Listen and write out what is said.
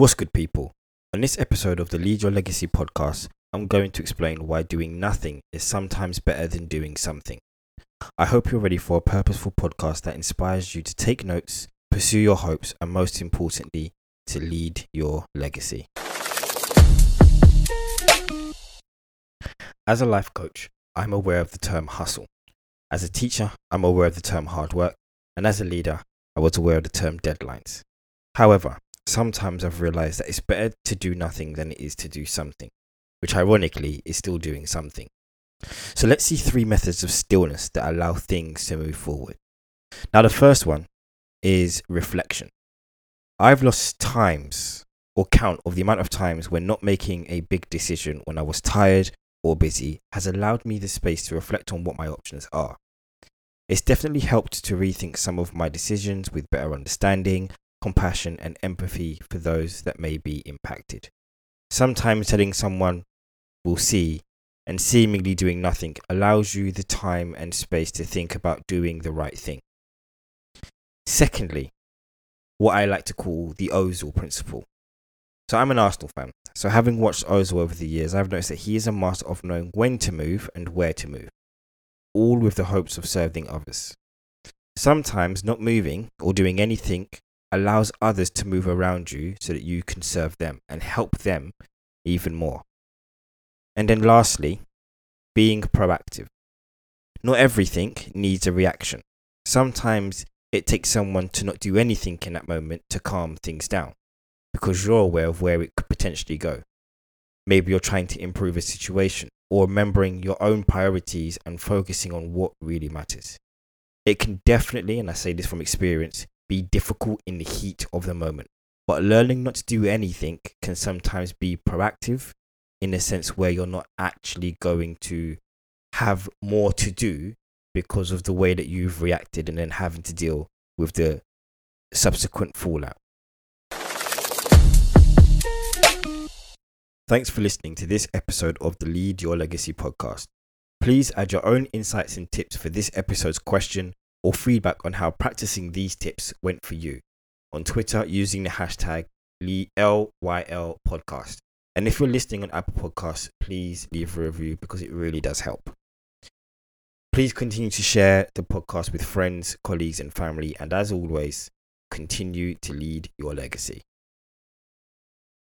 What's good, people? On this episode of the Lead Your Legacy podcast, I'm going to explain why doing nothing is sometimes better than doing something. I hope you're ready for a purposeful podcast that inspires you to take notes, pursue your hopes, and most importantly, to lead your legacy. As a life coach, I'm aware of the term hustle. As a teacher, I'm aware of the term hard work. And as a leader, I was aware of the term deadlines. However, sometimes I've realized that it's better to do nothing than it is to do something, which ironically is still doing something. So let's see three methods of stillness that allow things to move forward. Now, the first one is reflection. I've lost times or count of the amount of times when not making a big decision when I was tired or busy has allowed me the space to reflect on what my options are. It's definitely helped to rethink some of my decisions with better understanding, compassion, and empathy for those that may be impacted. Sometimes telling someone will see and seemingly doing nothing allows you the time and space to think about doing the right thing. Secondly, what I like to call the Ozil principle. So I'm an Arsenal fan. So having watched Ozil over the years, I've noticed that he is a master of knowing when to move and where to move, all with the hopes of serving others. Sometimes not moving or doing anything allows others to move around you so that you can serve them and help them even more. And then lastly, being proactive. Not everything needs a reaction. Sometimes it takes someone to not do anything in that moment to calm things down because you're aware of where it could potentially go. Maybe you're trying to improve a situation or remembering your own priorities and focusing on what really matters. It can definitely, and I say this from experience, be difficult in the heat of the moment. But learning not to do anything can sometimes be proactive in a sense where you're not actually going to have more to do because of the way that you've reacted and then having to deal with the subsequent fallout. Thanks for listening to this episode of the Lead Your Legacy podcast. Please add your own insights and tips for this episode's question or feedback on how practicing these tips went for you on Twitter using the hashtag LYL podcast. And if you're listening on Apple Podcasts, please leave a review because it really does help. Please continue to share the podcast with friends, colleagues, and family. And as always, continue to lead your legacy.